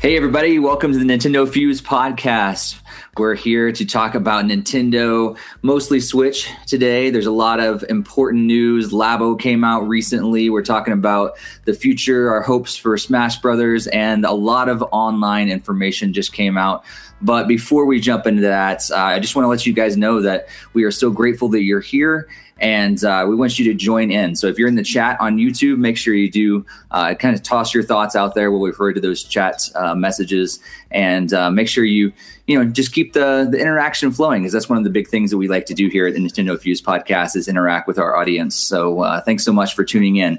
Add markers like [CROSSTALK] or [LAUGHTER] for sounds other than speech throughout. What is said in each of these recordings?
Hey, everybody, welcome to the Nintendo Fuse podcast. We're here to talk about Nintendo, mostly Switch today. There's a lot of important news. Labo came out recently. We're talking about the future, our hopes for Smash Brothers, and a lot of online information just came out. But before we jump into that, uh, I just want to let you guys know that we are so grateful that you're here and uh, we want you to join in. So if you're in the chat on YouTube, make sure you do uh, kind of toss your thoughts out there. We'll refer to those chat uh, messages, and uh, make sure you you know just keep the the interaction flowing because that's one of the big things that we like to do here at the Nintendo Fuse podcast is interact with our audience. So uh, thanks so much for tuning in.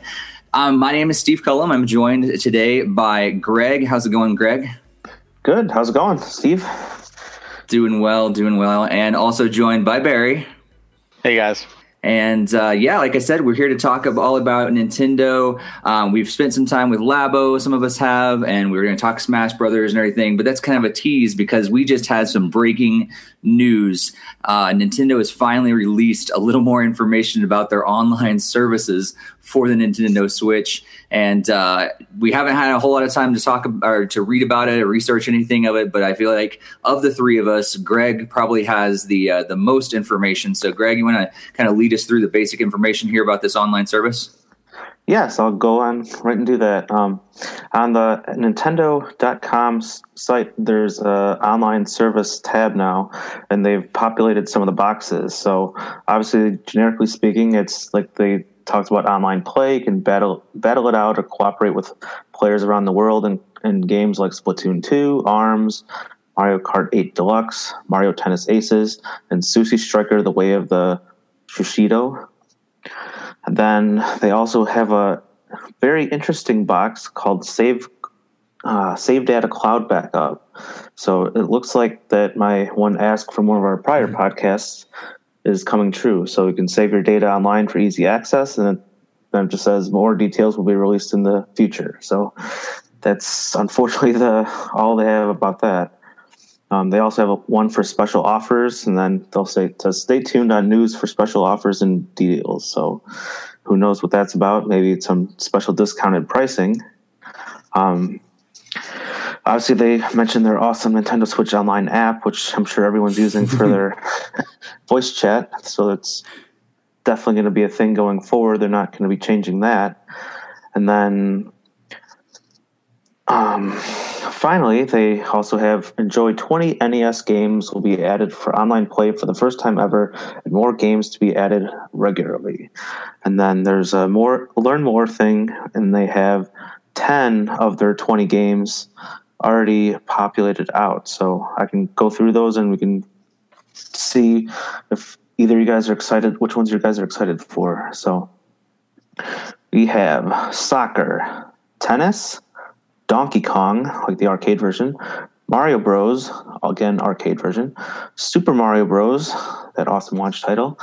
Um, my name is Steve Cullum. I'm joined today by Greg. How's it going, Greg? Good. How's it going, Steve? Doing well, doing well, and also joined by Barry. Hey guys. And uh, yeah, like I said, we're here to talk all about Nintendo. Um, we've spent some time with Labo, some of us have, and we are going to talk Smash Brothers and everything. But that's kind of a tease because we just had some breaking news. Uh, Nintendo has finally released a little more information about their online services for the Nintendo Switch, and uh, we haven't had a whole lot of time to talk or to read about it or research anything of it. But I feel like of the three of us, Greg probably has the uh, the most information. So, Greg, you want to kind of lead us through the basic information here about this online service? Yes, I'll go on right and do that. Um, on the Nintendo.com site, there's a online service tab now, and they've populated some of the boxes. So, obviously, generically speaking, it's like they talked about online play. You can battle battle it out or cooperate with players around the world in, in games like Splatoon 2, ARMS, Mario Kart 8 Deluxe, Mario Tennis Aces, and Sushi Striker: The Way of the Sushido. And then they also have a very interesting box called Save uh, Save Data Cloud Backup. So it looks like that my one ask from one of our prior mm-hmm. podcasts is coming true. So you can save your data online for easy access, and then it just says more details will be released in the future. So that's unfortunately the all they have about that. Um, they also have a, one for special offers, and then they'll say to stay tuned on news for special offers and deals. So who knows what that's about? Maybe it's some special discounted pricing. Um, obviously they mentioned their awesome Nintendo Switch Online app, which I'm sure everyone's using for their [LAUGHS] voice chat. So it's definitely going to be a thing going forward. They're not going to be changing that. And then um, finally, they also have enjoy 20 NES games will be added for online play for the first time ever, and more games to be added regularly. And then there's a more learn more thing, and they have 10 of their 20 games already populated out. So I can go through those and we can see if either you guys are excited, which ones you guys are excited for. So we have soccer, tennis, Donkey Kong, like the arcade version, Mario Bros, again, arcade version, Super Mario Bros, that awesome launch title,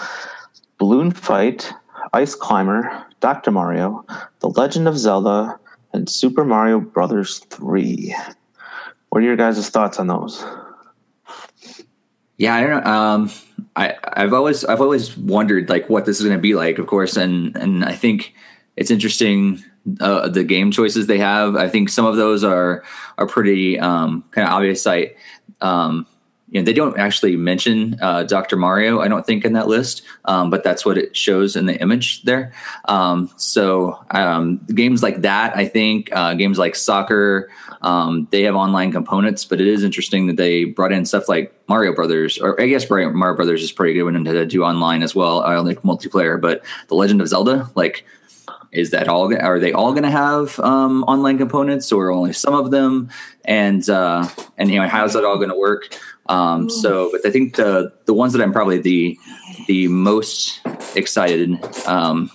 Balloon Fight, Ice Climber, Dr. Mario, The Legend of Zelda, and Super Mario Brothers 3. What are your guys' thoughts on those? Yeah, I don't know. Um, I I've always I've always wondered like what this is going to be like, of course, and and I think it's interesting uh, the game choices they have. I think some of those are are pretty um, kind of obvious. Sight. Um, you know, they don't actually mention uh, Dr. Mario, I don't think, in that list, um, but that's what it shows in the image there. Um, so um, games like that, I think, uh, games like soccer, um, they have online components, but it is interesting that they brought in stuff like Mario Brothers, or I guess Mario Brothers is pretty good one to do online as well, uh, like multiplayer. But The Legend of Zelda, like is that all are they all going to have um, online components or only some of them? And uh, and you know how's that all going to work? Um, so but i think the the ones that i'm probably the the most excited um,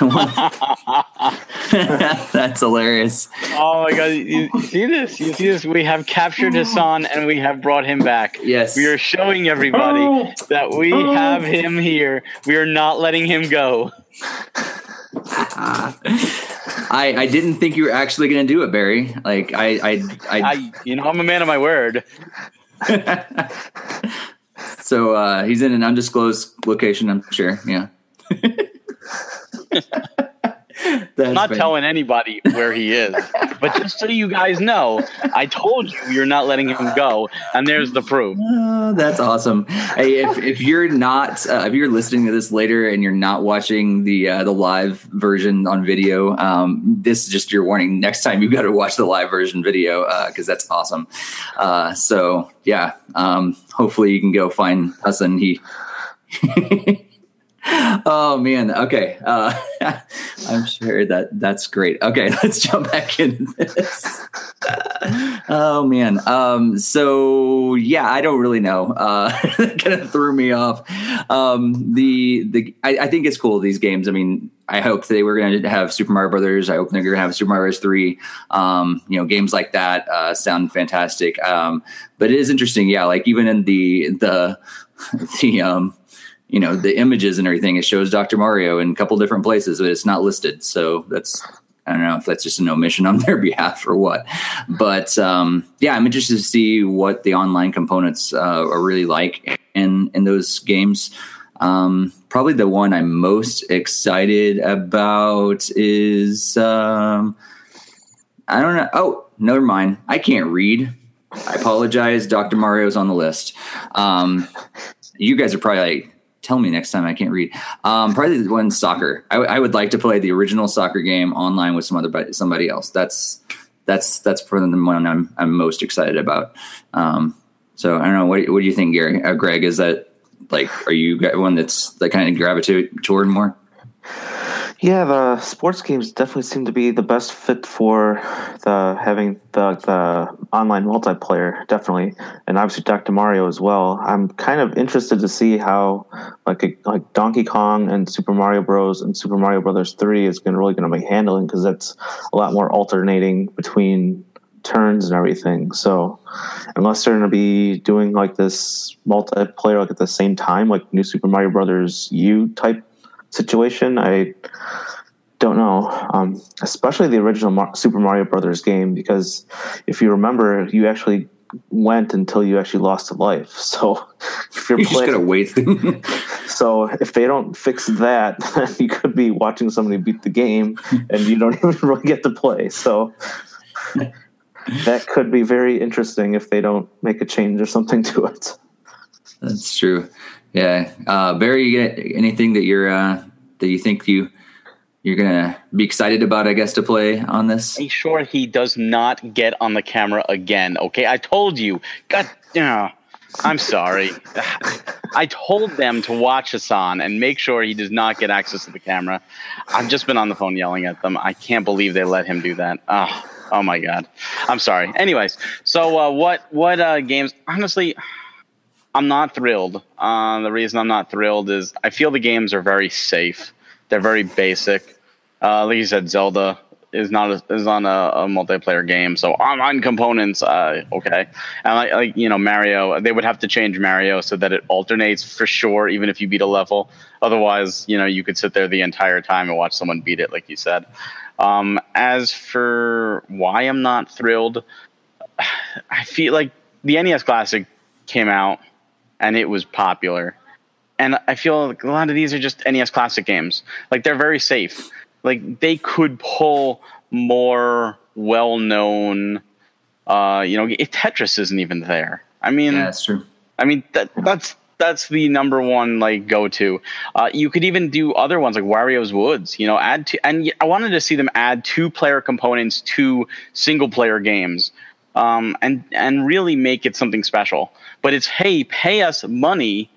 [LAUGHS] That's hilarious. Oh my god! You, you see this? You see this? We have captured Hassan and we have brought him back. Yes. We are showing everybody Oh. that we have him here. We are not letting him go. [LAUGHS] I, I didn't think you were actually going to do it, Barry. Like I I, I, I, you know, I'm a man of my word. [LAUGHS] so uh, he's in an undisclosed location. I'm sure. Yeah. [LAUGHS] I'm not funny. telling anybody where he is, but just so you guys know, I told you you're not letting him go, and there's the proof. Oh, that's awesome. Hey, if, if you're not uh, if you're listening to this later and you're not watching the uh, the live version on video, um, this is just your warning. Next time you got to watch the live version video because that's awesome. Uh, so yeah, um, hopefully you can go find Hassan. He. [LAUGHS] [LAUGHS] oh man. Okay. Uh, [LAUGHS] I'm sure that that's great. Okay, [LAUGHS] let's jump back into this. oh man. Um, so yeah, I don't really know. Uh, kind of threw me off. Um, the the I, I think it's cool these games. I mean, I hope they were going to have Super Mario Brothers. I hope they're going to have Super Mario Bros. Three. Um, you know, games like that uh, sound fantastic. Um, but it is interesting. Yeah, like even in the the the um you know the images and everything it shows dr mario in a couple different places but it's not listed. So that's i don't know if that's just an omission on [LAUGHS] their behalf or what. But um, yeah i'm interested to see what the online components uh, are really like in in those games. Um, probably the one i'm most excited about is um, i don't know. Oh never mind. I can't read. I apologize. Dr mario's on the list. Um, you guys are probably like tell me next time I can't read. Um, probably the one soccer. I, I would like to play the original soccer game online with some other somebody else. That's that's that's probably the one I'm I'm most excited about. Um, so I don't know what what do you think, Gary? Uh, Greg, is that like are you one that's that kind of gravitate toward more? Yeah, the sports games definitely seem to be the best fit for the having the the online multiplayer, definitely, and obviously Dr. Mario as well. I'm kind of interested to see how like a, like Donkey Kong and Super Mario Bros. and Super Mario Brothers Three is going really going to be handling because that's a lot more alternating between turns and everything. So unless they're going to be doing like this multiplayer like at the same time, like New Super Mario Brothers U type situation, I don't know. Um, especially the original Mar- Super Mario Brothers game, because if you remember, you actually went until you actually lost a life. [LAUGHS] So if you're You just playing, gotta wait. [LAUGHS] so if they don't fix that, [LAUGHS] you could be watching somebody beat the game and you don't even really get to play. So that could be very interesting if they don't make a change or something to it. That's true. Yeah, uh, Barry, you get anything that you're uh, that you think you you're gonna be excited about? I guess to play on this. Make sure he does not get on the camera again. Okay, I told you. God, uh, I'm sorry. [LAUGHS] I told them to watch Hassan and make sure he does not get access to the camera. I've just been on the phone yelling at them. I can't believe they let him do that. Oh, oh my god. I'm sorry. Anyways, so uh, what what uh, games? Honestly, I'm not thrilled. Uh, the reason I'm not thrilled is I feel the games are very safe. They're very basic. Uh, like you said, Zelda is not a, is on a, a multiplayer game, so online components, uh, okay. And like, like you know, Mario, they would have to change Mario so that it alternates for sure, even if you beat a level. Otherwise, you know, you could sit there the entire time and watch someone beat it, like you said. Um, as for why I'm not thrilled, [SIGHS] I feel like the NES Classic came out and it was popular. And I feel like a lot of these are just NES Classic games. Like they're very safe. Like they could pull more well known. Uh, you know, if Tetris isn't even there. I mean, Yeah, that's true. I mean that that's that's the number one like go to. Uh, you could even do other ones like Wario's Woods. You know, add to and I wanted to see them add two player components to single player games, um, and and really make it something special. But it's hey, pay us money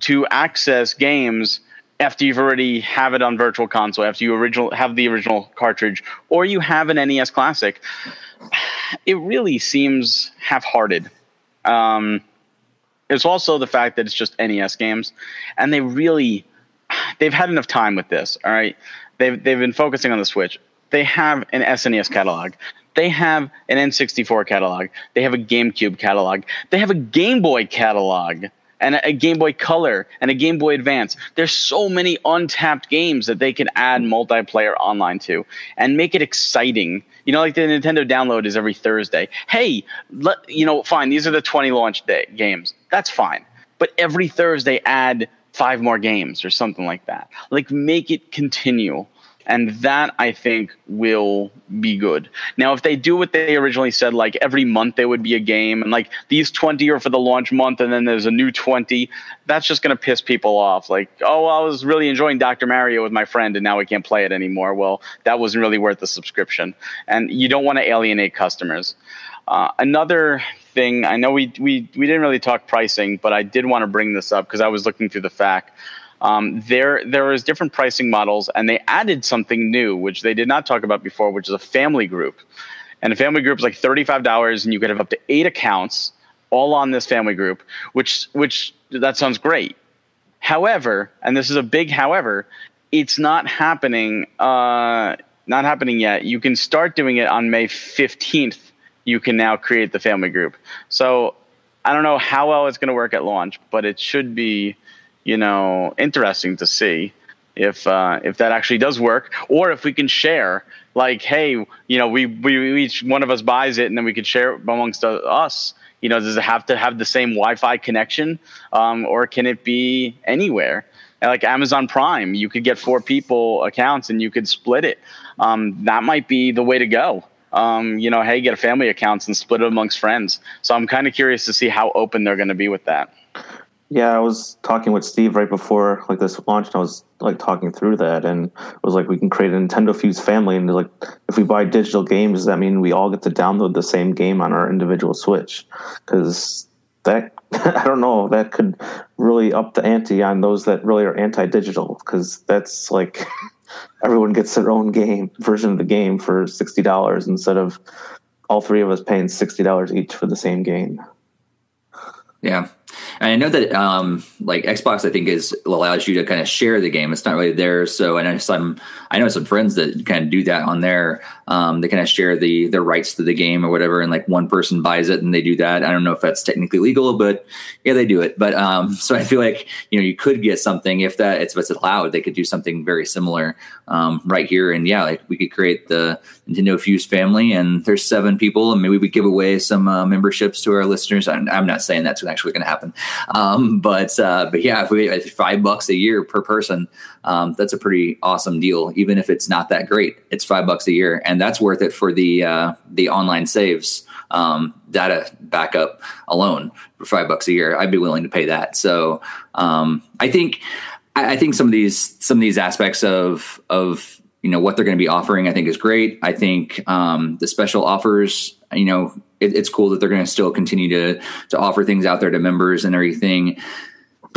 to access games after you've already have it on virtual console after you original have the original cartridge or you have an NES classic [SIGHS] it really seems half-hearted um, it's also the fact that it's just NES games and they really [SIGHS] they've had enough time with this. All right, they've they've been focusing on the Switch. They have an SNES catalog. They have an N64 catalog. They have a GameCube catalog. They have a Game Boy catalog and a Game Boy Color and a Game Boy Advance. There's so many untapped games that they can add multiplayer online to and make it exciting. You know, like the Nintendo download is every Thursday. Hey, let, you know, fine, these are the 20 launch day games. That's fine. But every Thursday, add five more games or something like that. Like, make it continue and that I think will be good. Now, if they do what they originally said, like every month there would be a game, and like these 20 are for the launch month, and then there's a new 20, that's just going to piss people off. Like, oh, I was really enjoying Dr. Mario with my friend, and now I can't play it anymore. Well, that wasn't really worth the subscription. And you don't want to alienate customers. Uh, another thing, I know we, we, we didn't really talk pricing, but I did want to bring this up because I was looking through the FAQ. Um, there there was different pricing models, and they added something new, which they did not talk about before, which is a family group. And a family group is like thirty five dollars, and you could have up to eight accounts all on this family group, which which that sounds great. However, and this is a big however, it's not happening. Uh, not happening yet. You can start doing it on May fifteenth. You can now create the family group. So I don't know how well it's going to work at launch, but it should be you know, interesting to see if uh, if that actually does work, or if we can share. Like, hey, you know, we, we each one of us buys it, and then we could share it amongst us. You know, does it have to have the same Wi-Fi connection, um, or can it be anywhere? like Amazon Prime, you could get four people accounts and you could split it. Um, that might be the way to go. Um, you know, hey, get a family accounts and split it amongst friends. So I'm kind of curious to see how open they're going to be with that. Yeah, I was talking with Steve right before like this launch, And I was like talking through that, and it was like we can create a Nintendo Fuse family, and like if we buy digital games, does that mean we all get to download the same game on our individual Switch? Because that [LAUGHS] I don't know that could really up the ante on those that really are anti-digital. Because that's like [LAUGHS] everyone gets their own game version of the game for sixty dollars instead of all three of us paying sixty dollars each for the same game. Yeah, and I know that um, like Xbox, I think is allows you to kind of share the game. It's not really there. So I know some I know some friends that kind of do that on there. Um, they kind of share the their rights to the game or whatever, and like one person buys it and they do that. I don't know if that's technically legal, but yeah, they do it. But um, [LAUGHS] so I feel like you know you could get something if that if it's allowed, they could do something very similar um, right here. And yeah, like we could create the Nintendo Fuse family, and there's seven people, and maybe we give away some uh, memberships to our listeners. I'm, I'm not saying that's actually going to happen. Um, but uh, but yeah, if we five bucks a year per person, um, that's a pretty awesome deal. Even if it's not that great, it's five bucks a year, and that's worth it for the uh, the online saves um, data backup alone for five bucks a year. I'd be willing to pay that. So um, I think I, I think some of these some of these aspects of of you know what they're going to be offering, I think is great. I think um, the special offers, you know, it, it's cool that they're going to still continue to to offer things out there to members and everything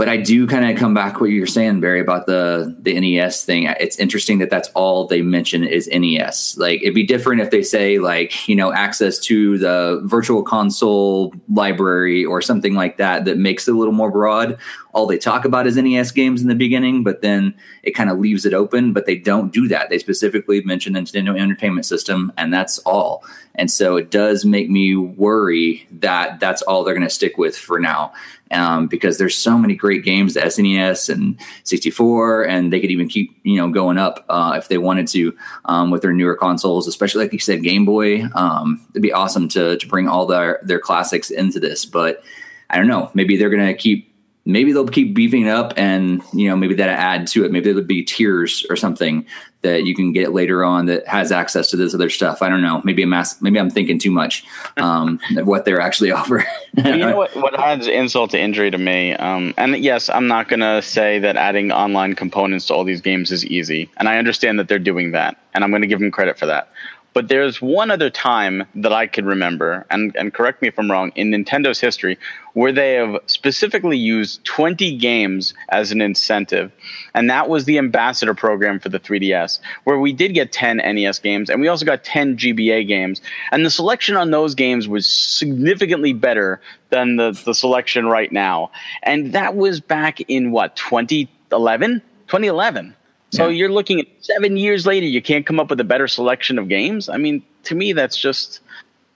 but I do kind of come back what you're saying, Barry, about the the NES thing. It's interesting that that's all they mention is NES. Like it'd be different if they say like you know access to the virtual console library or something like that that makes it a little more broad. All they talk about is NES games in the beginning, but then it kind of leaves it open. But they don't do that. They specifically mention Nintendo Entertainment System, and that's all. And so it does make me worry that that's all they're going to stick with for now um, because there's so many great games, the SNES and 64, and they could even keep you know going up uh, if they wanted to um, with their newer consoles, especially like you said, Game Boy. Um, it'd be awesome to to bring all their their classics into this, but I don't know. Maybe they're gonna keep. Maybe they'll keep beefing up, and you know, maybe that'll add to it. Maybe there'll be tiers or something that you can get later on that has access to this other stuff. I don't know. Maybe I'm mass, maybe I'm thinking too much um, [LAUGHS] of what they're actually [LAUGHS] offering. you know what? What adds insult to injury to me? Um, and yes, I'm not going to say that adding online components to all these games is easy, and I understand that they're doing that, and I'm going to give them credit for that. But there's one other time that I could remember, and, and correct me if I'm wrong, in Nintendo's history, where they have specifically used 20 games as an incentive. And that was the ambassador program for the 3DS, where we did get 10 NES games and we also got 10 GBA games. And the selection on those games was significantly better than the, the selection right now. And that was back in what, 2011? 2011. So Yeah. you're looking at seven years later, you can't come up with a better selection of games. I mean, to me, that's just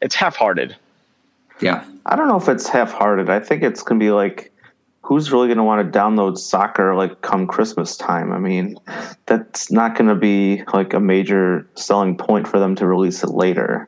it's half-hearted. Yeah. I don't know if it's half-hearted. I think it's gonna be like, who's really gonna want to download soccer like come Christmas time? I mean, that's not gonna be like a major selling point for them to release it later.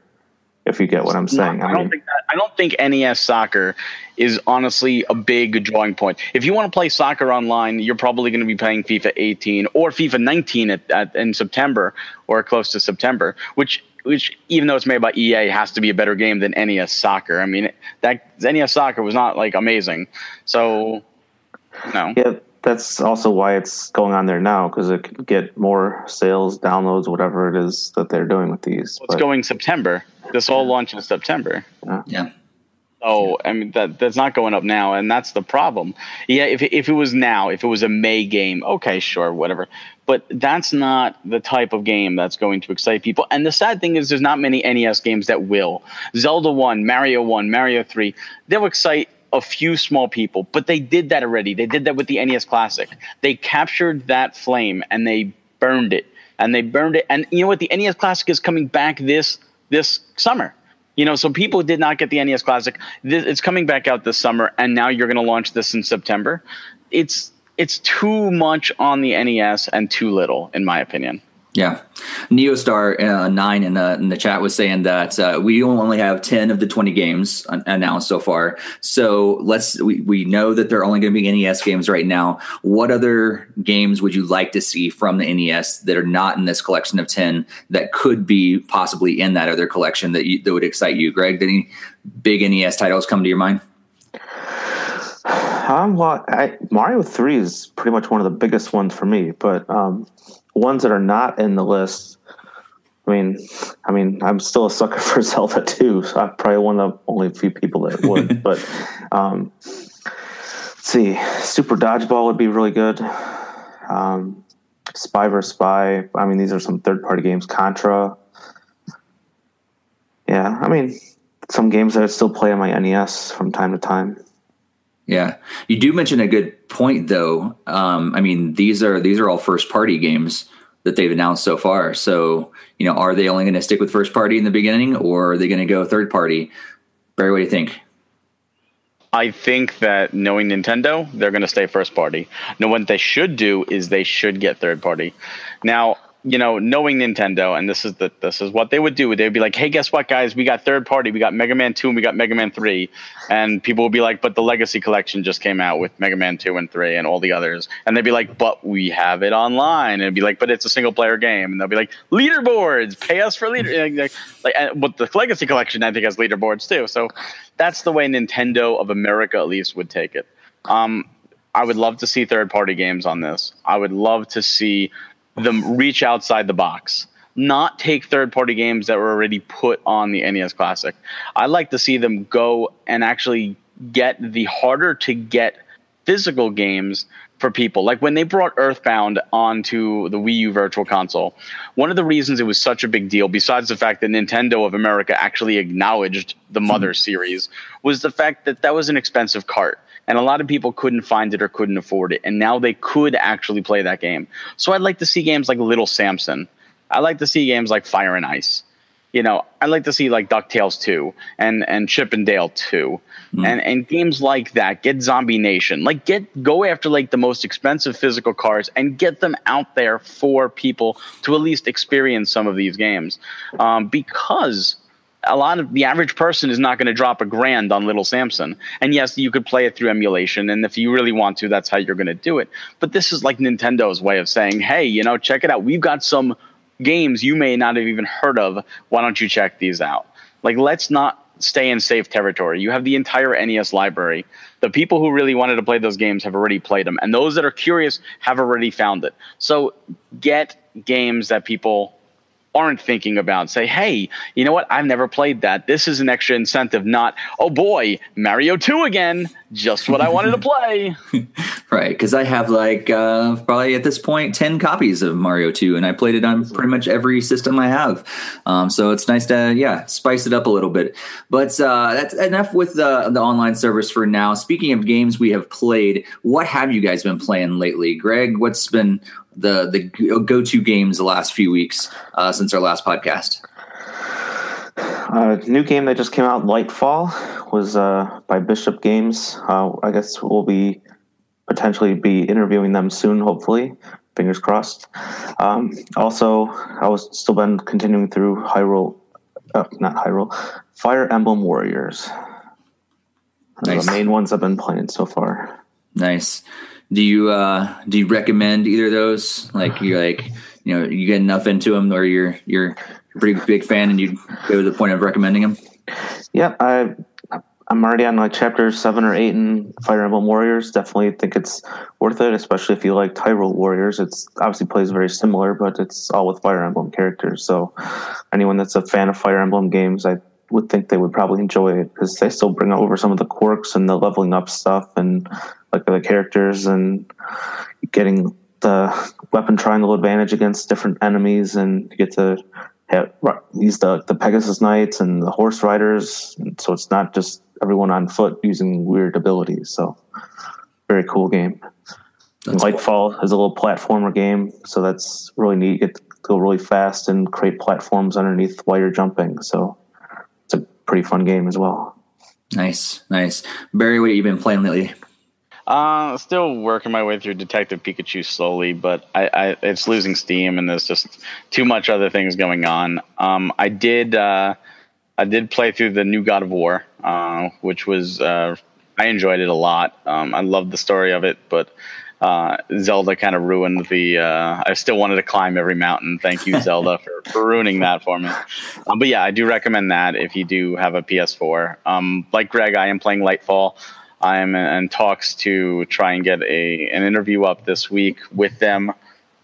If you get what I'm saying, I don't think that, I don't think NES soccer is honestly a big drawing point. If you want to play soccer online, you're probably going to be playing FIFA 18 or FIFA 19 at, at, in September or close to September, which which even though it's made by EA has to be a better game than NES soccer. I mean, that NES soccer was not like amazing. So no. Yeah, that's also why it's going on there now because it could get more sales, downloads, whatever it is that they're doing with these. It's But- going September. This all launched in September. Yeah. Oh, I mean that that's not going up now, and that's the problem. Yeah, if it- if it was now, if it was a May game, okay, sure, whatever. But that's not the type of game that's going to excite people. And the sad thing is, there's not many NES games that will. Zelda One, Mario One, Mario Three, they'll excite a few small people, but they did that already. They did that with the NES Classic. They captured that flame and they burned it, and they burned it. And you know what? The NES Classic is coming back this this summer. You know, so people did not get the NES Classic. This, it's coming back out this summer, and now you're going to launch this in September. It's it's too much on the NES and too little, in my opinion. Yeah, Neostar uh, nine in the in the chat was saying that uh, we only have ten of the twenty games announced so far. So let's we, we know that there are only going to be NES games right now. What other games would you like to see from the NES that are not in this collection of ten that could be possibly in that other collection that you, that would excite you, Greg? Did any big NES titles come to your mind? Um, well, I, Mario Three is pretty much one of the biggest ones for me, but um, ones that are not in the list. I mean, I mean, I'm still a sucker [LAUGHS] for Zelda too. So I'm probably one of the only few people that would. [LAUGHS] but um, let's see, Super Dodgeball would be really good. Um, Spy vs Spy. I mean, these are some third party games. Contra. Yeah, I mean, some games that I still play on my NES from time to time. Yeah, you do mention a good point, though. Um, I mean, these are these are all first party games that they've announced so far. So, you know, are they only going to stick with first party in the beginning, or are they going to go third party? Barry, what do you think? I think that knowing Nintendo, they're going to stay first party. Now, what they should do is they should get third party. Now, you know, knowing Nintendo, and this is the this is what they would do. They'd be like, "Hey, guess what, guys? We got third party. We got Mega Man Two and we got Mega Man Three. And people would be like, "But the Legacy Collection just came out with Mega Man Two and Three and all the others." And they'd be like, "But we have it online." And it'd be like, "But it's a single player game." And they'll be like, "Leaderboards, pay us for leader." like, but the Legacy Collection, I think, has leaderboards too. So that's the way Nintendo of America, at least, would take it. Um, I would love to see third party games on this. I would love to see them reach outside the box, not take third party games that were already put on the NES Classic. I like to see them go and actually get the harder to get physical games for people. Like when they brought Earthbound onto the Wii U Virtual Console, one of the reasons it was such a big deal, besides the fact that Nintendo of America actually acknowledged the hmm. Mother series, was the fact that that was an expensive cart. And a lot of people couldn't find it or couldn't afford it. And now they could actually play that game. So I'd like to see games like Little Samson. I like to see games like Fire and Ice you know, I like to see like DuckTales 2 and, and Chip and Dale 2 and, and games like that. Get Zombie Nation. Like get go after like the most expensive physical cars and get them out there for people to at least experience some of these games. Um, because a lot of the average person is not going to drop a grand on Little Samson. And yes, you could play it through emulation. And if you really want to, that's how you're going to do it. But this is like Nintendo's way of saying, hey, you know, check it out. We've got some games you may not have even heard of. Why don't you check these out? Like, let's not stay in safe territory. You have the entire NES library. The people who really wanted to play those games have already played them, and those that are curious have already found it. So, get games that people aren't thinking about say, hey, you know what? I've never played that. This is an extra incentive, not, oh boy, Mario 2 again. Just what I wanted to play. [LAUGHS] right. Because I have like uh, probably at this point 10 copies of Mario 2, and I played it on pretty much every system I have. Um, so it's nice to, yeah, spice it up a little bit. But uh, that's enough with the, the online service for now. Speaking of games we have played, what have you guys been playing lately? Greg, what's been the the go to games the last few weeks uh, since our last podcast? Uh, new game that just came out, Lightfall, was uh, by Bishop Games. Uh, I guess we'll be potentially be interviewing them soon. Hopefully, fingers crossed. Um, also, I was still been continuing through Hyrule, uh, not Hyrule, Fire Emblem Warriors. Nice. The main ones I've been playing so far. Nice. Do you uh do you recommend either of those? Like you're like you know you get enough into them, or you're you're a pretty big fan, and you go to the point of recommending them. Yeah, I I'm already on like chapter seven or eight in Fire Emblem Warriors. Definitely think it's worth it, especially if you like Hyrule Warriors. It's obviously plays very similar, but it's all with Fire Emblem characters. So anyone that's a fan of Fire Emblem games, I would think they would probably enjoy it because they still bring over some of the quirks and the leveling up stuff and like the characters and getting the weapon triangle advantage against different enemies, and you get to have, use the the Pegasus Knights and the horse riders. And so it's not just everyone on foot using weird abilities. So very cool game. Lightfall cool. is a little platformer game, so that's really neat. You get to go really fast and create platforms underneath while you're jumping. So it's a pretty fun game as well. Nice, nice. Barry, what have you been playing lately? Uh, still working my way through Detective Pikachu slowly, but I, I, it's losing steam, and there's just too much other things going on. Um, I did uh, I did play through the new God of War, uh, which was uh, I enjoyed it a lot. Um, I loved the story of it, but uh, Zelda kind of ruined the. Uh, I still wanted to climb every mountain. Thank you, Zelda, [LAUGHS] for, for ruining that for me. Um, but yeah, I do recommend that if you do have a PS4. Um, like Greg, I am playing Lightfall. I'm in talks to try and get a an interview up this week with them.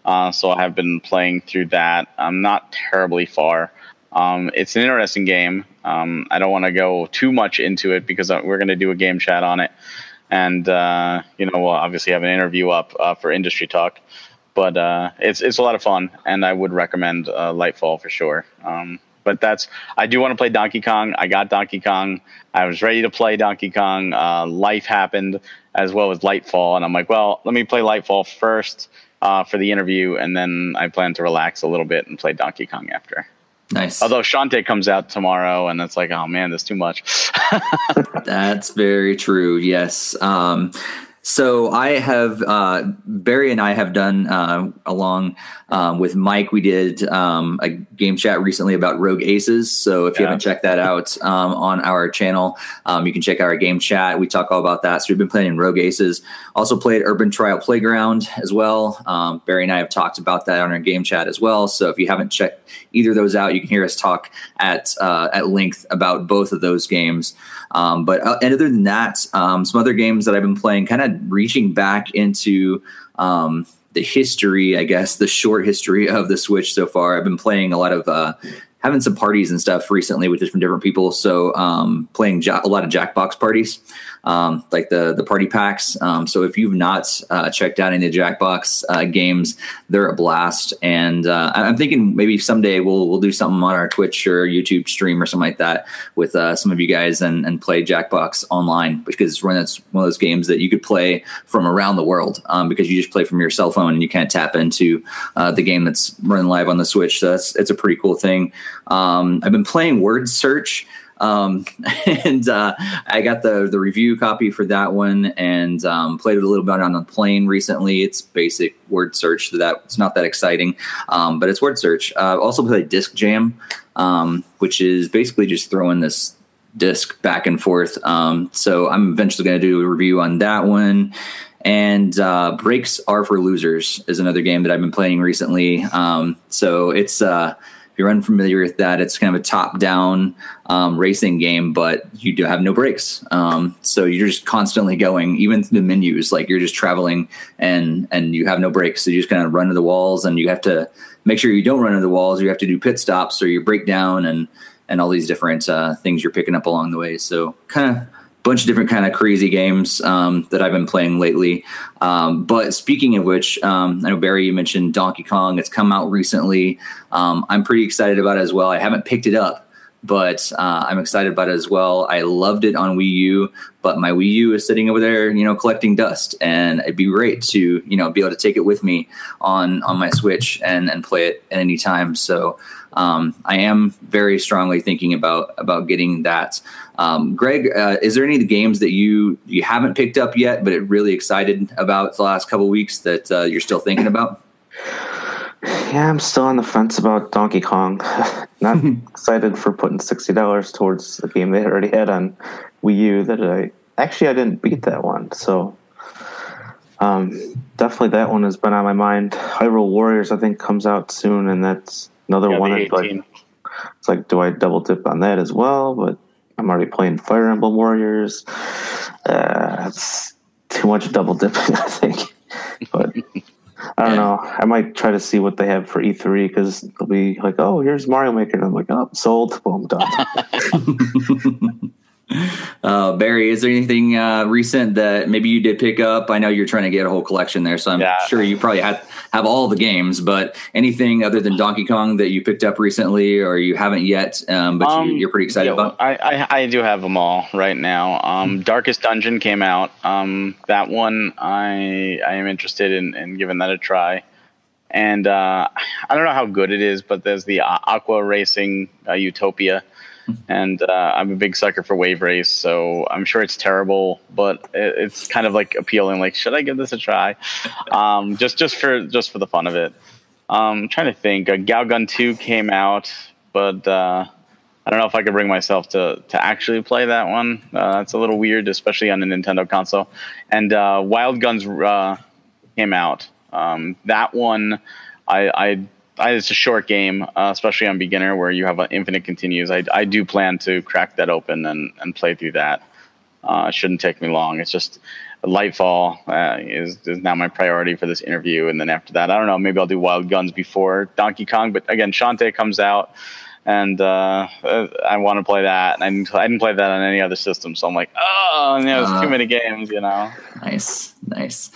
Uh, so I have been playing through that. I'm not terribly far. Um, it's an interesting game. Um, I don't want to go too much into it because uh, we're going to do a game chat on it, and uh, you know we'll obviously have an interview up uh, for industry talk. But uh, it's it's a lot of fun, and I would recommend uh, Lightfall for sure. Um, but that's I do want to play Donkey Kong. I got Donkey Kong. I was ready to play Donkey Kong. Uh, life happened as well as Lightfall, and I'm like, well, let me play Lightfall first uh, for the interview, and then I plan to relax a little bit and play Donkey Kong after. Nice. Although Shantae comes out tomorrow, and it's like, oh man, that's too much. [LAUGHS] that's very true. Yes. Um, so I have uh, Barry and I have done uh, along um, with Mike. We did um, a game chat recently about Rogue Aces. So if you haven't checked that out um, on our channel, um, you can check out our game chat. We talk all about that. So we've been playing Rogue Aces. Also played Urban Trial Playground as well. Um, Barry and I have talked about that on our game chat as well. So if you haven't checked either of those out, you can hear us talk at uh, at length about both of those games. Um, but uh, and other than that, um, some other games that I've been playing, kind of reaching back into um, the history, I guess, the short history of the Switch so far. I've been playing a lot of uh, having some parties and stuff recently with different different people. So um, playing ja- a lot of Jackbox parties um, like the the party packs. Um, so if you've not uh, checked out any of the Jackbox uh, games, they're a blast. And uh, I'm thinking maybe someday we'll we'll do something on our Twitch or YouTube stream or something like that with uh, some of you guys and, and play Jackbox online because it's one, of those games that you could play from around the world um, because you just play from your cell phone and you can't tap into uh, the game that's running live on the Switch. So that's it's a pretty cool thing. Um, I've been playing Word Search. Um, [LAUGHS] and uh, I got the the review copy for that one and um, played it a little bit on the plane recently. It's basic word search, that it's not that exciting, um, but it's word search. Uh, also played Disc Jam, um, which is basically just throwing this disc back and forth. Um, so I'm eventually going to do a review on that one. And uh, Brakes Are for Losers is another game that I've been playing recently. Um, so it's uh, you're unfamiliar with that, it's kind of a top down um, racing game, but you do have no brakes. Um, so you're just constantly going, even through the menus, like you're just traveling and and you have no brakes. So you just kind of run to the walls, and you have to make sure you don't run into the walls. You have to do pit stops or you break down and and all these different uh, things you're picking up along the way. So kind of bunch of different kind of crazy games um, that I've been playing lately. Um, but speaking of which, um, I know Barry, you mentioned Donkey Kong. It's come out recently. Um, I'm pretty excited about it as well. I haven't picked it up, but uh, I'm excited about it as well. I loved it on Wii U, but my Wii U is sitting over there, you know, collecting dust, and it'd be great to, you know, be able to take it with me on on my Switch and and play it at any time. So um, I am very strongly thinking about about getting that. Um, Greg, uh, is there any of the games that you you haven't picked up yet, but are really excited about the last couple weeks that uh, you're still thinking about? Yeah, I'm still on the fence about Donkey Kong. [LAUGHS] Not excited for putting sixty dollars towards a game they already had on Wii U. That I actually I didn't beat that one, so um, definitely that one has been on my mind. Hyrule Warriors I think comes out soon, and that's another Yeah, one. It's like, it's like, do I double dip on that as well? But I'm already playing Fire Emblem Warriors. Uh, it's too much double dipping, [LAUGHS] I think. But I don't know. I might try to see what they have for E3 because they'll be like, "Oh, here's Mario Maker," and I'm like, "Oh, sold, boom, done." [LAUGHS] [LAUGHS] [LAUGHS] Uh, Barry, is there anything uh, recent that maybe you did pick up? I know you're trying to get a whole collection there, so I'm Yeah. sure you probably have have all the games. But anything other than Donkey Kong that you picked up recently, or you haven't yet, um, but Um, you, you're pretty excited Yo, about? I, I I do have them all right now. Um, Darkest Dungeon came out. Um, that one I I am interested in, in giving that a try. And uh, I don't know how good it is, but there's the Aqua Racing uh, Utopia, and uh, I'm a big sucker for Wave Race, so I'm sure it's terrible, but it, it's kind of like appealing. Like, should I give this a try? Um, just just for just for the fun of it. Um, I'm trying to think. Uh, Galgun 2 came out, but uh, I don't know if I could bring myself to to actually play that one. Uh, it's a little weird, especially on a Nintendo console. And uh, Wild Guns uh, came out. Um, that one, I, I, I, it's a short game, uh, especially on beginner where you have an infinite continues. I, I do plan to crack that open and, and play through that. Uh, it shouldn't take me long. It's just Lightfall uh, is is now my priority for this interview, and then after that, I don't know. Maybe I'll do Wild Guns before Donkey Kong. But again, Shantae comes out, and uh, uh, I want to play that. And I didn't, I didn't play that on any other system, so I'm like, oh, you know, it's Uh. too many games, you know. Nice, nice.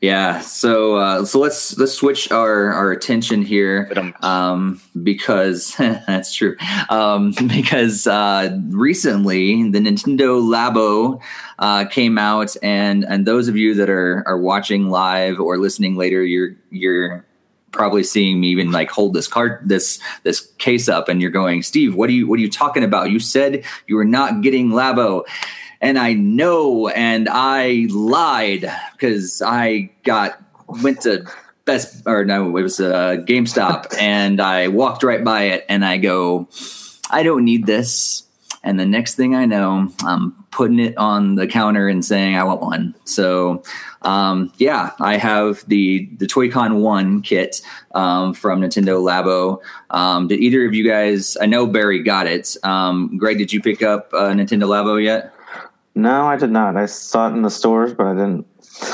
Yeah. So uh, so let's let's switch our our attention here, um, because [LAUGHS] that's true. Um, [LAUGHS] because uh, recently the Nintendo Labo uh, came out, and and those of you that are are watching live or listening later, you're you're probably seeing me even like hold this card this this case up and you're going steve what are you what are you talking about you said you were not getting labo and I know, and I lied because I got went to Best or no, it was uh, GameStop, and I walked right by it, and I go, I don't need this. And the next thing I know, I'm putting it on the counter and saying I want one. So, um, yeah, I have the the Toy-Con One kit um, from Nintendo Labo. Um, did either of you guys? I know Barry got it. Um, Greg, did you pick up uh, Nintendo Labo yet? no, I did not. I saw it in the stores, but I didn't.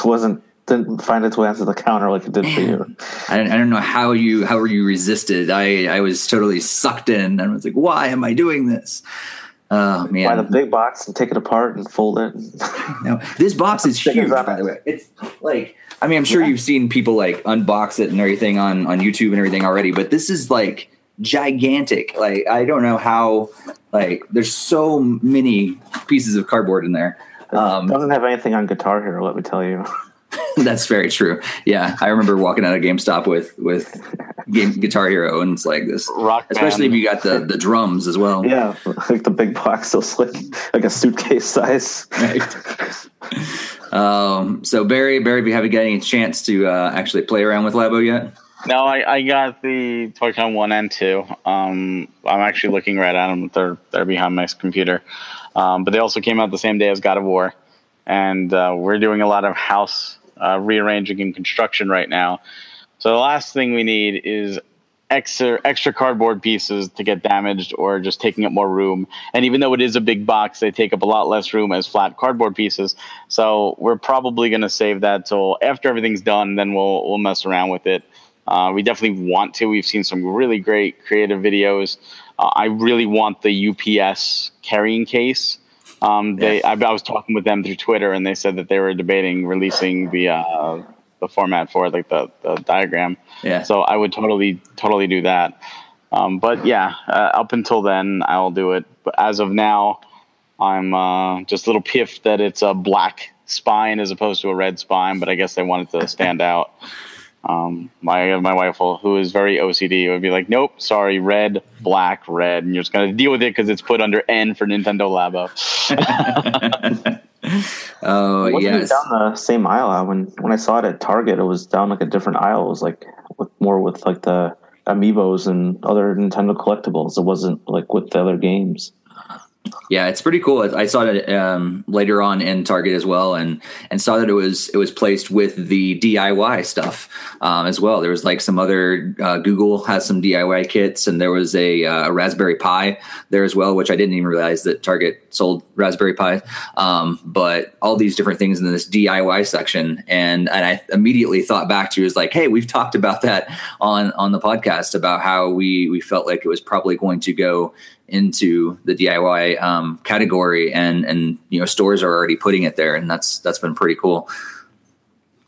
wasn't didn't find its way onto the counter like it did for you. [LAUGHS] I don't, I don't know how you how you resisted. I I was totally sucked in and was like, why am I doing this? Oh man! Buy the big box and take it apart and fold it. no, this box is [LAUGHS] huge. By the way, it's like I mean, I'm sure you've seen people like unbox it and everything on on YouTube and everything already, but this is like gigantic. Like I don't know how. Like there's so many pieces of cardboard in there. Um, Doesn't have anything on Guitar Hero, let me tell you. [LAUGHS] [LAUGHS] That's very true. Yeah, I remember walking out of GameStop with with game, Guitar Hero, and it's like this. Rock especially Band. if you got the the drums as well. Yeah, like the big box, those like like a suitcase size. Right. Um, so Barry, Barry, have you haven't got any chance to uh, actually play around with Labo yet? No, I, I got the Toy-Con one and two. Um, I'm actually looking right at them. They're they're behind my computer, um, but they also came out the same day as God of War, and uh, we're doing a lot of house uh, rearranging and construction right now. So the last thing we need is extra extra cardboard pieces to get damaged or just taking up more room. And even though it is a big box, they take up a lot less room as flat cardboard pieces. So we're probably going to save that till after everything's done. Then we'll we'll mess around with it. Uh, we definitely want to. We've seen some really great creative videos. Uh, I really want the UPS carrying case. Um, they, I, I, was talking with them through Twitter, and they said that they were debating releasing the uh, the format for it, like the, the diagram. Yeah. So I would totally totally do that. Um, but yeah, uh, up until then, I'll do it. But as of now, I'm uh, just a little piff that it's a black spine as opposed to a red spine. But I guess they wanted to stand out. Um, my my wife, will, who is very OCD, would be like, "Nope, sorry, red, black, red," and you're just gonna deal with it because it's put under N for Nintendo Labo. [LAUGHS] [LAUGHS] oh yes, down the same aisle. When when I saw it at Target, it was down like a different aisle. It was like with, more with like the amiibos and other Nintendo collectibles. It wasn't like with the other games. Yeah, it's pretty cool. I saw it um, later on in Target as well, and and saw that it was it was placed with the DIY stuff um, as well. There was like some other uh, Google has some DIY kits, and there was a, uh, a, Raspberry Pi there as well, which I didn't even realize that Target sold Raspberry Pi. Um, but all these different things in this DIY section, and and I immediately thought back to is like, hey, we've talked about that on on the podcast about how we we felt like it was probably going to go into the DIY um, category, and and you know stores are already putting it there, and that's that's been pretty cool.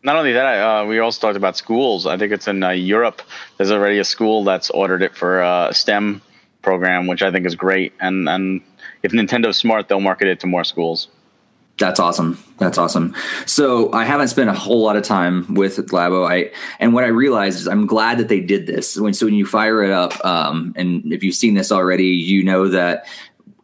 Not only that, uh, we also talked about schools. I think it's in uh, Europe. There's already a school that's ordered it for a STEM program, which I think is great. And and if Nintendo's smart, they'll market it to more schools. That's awesome. That's awesome. So I haven't spent a whole lot of time with Labo. I and what I realized is I'm glad that they did this. When so when you fire it up, um, and if you've seen this already, you know that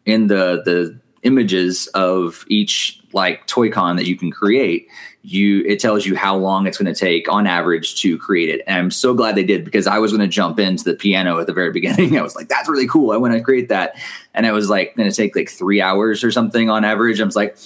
in the the images of each like Toy-Con that you can create, you it tells you how long it's going to take on average to create it. And I'm so glad they did because I was going to jump into the piano at the very [LAUGHS] beginning. I was like, that's really cool. I want to create that, and it was like going to take like three hours or something on average. I was like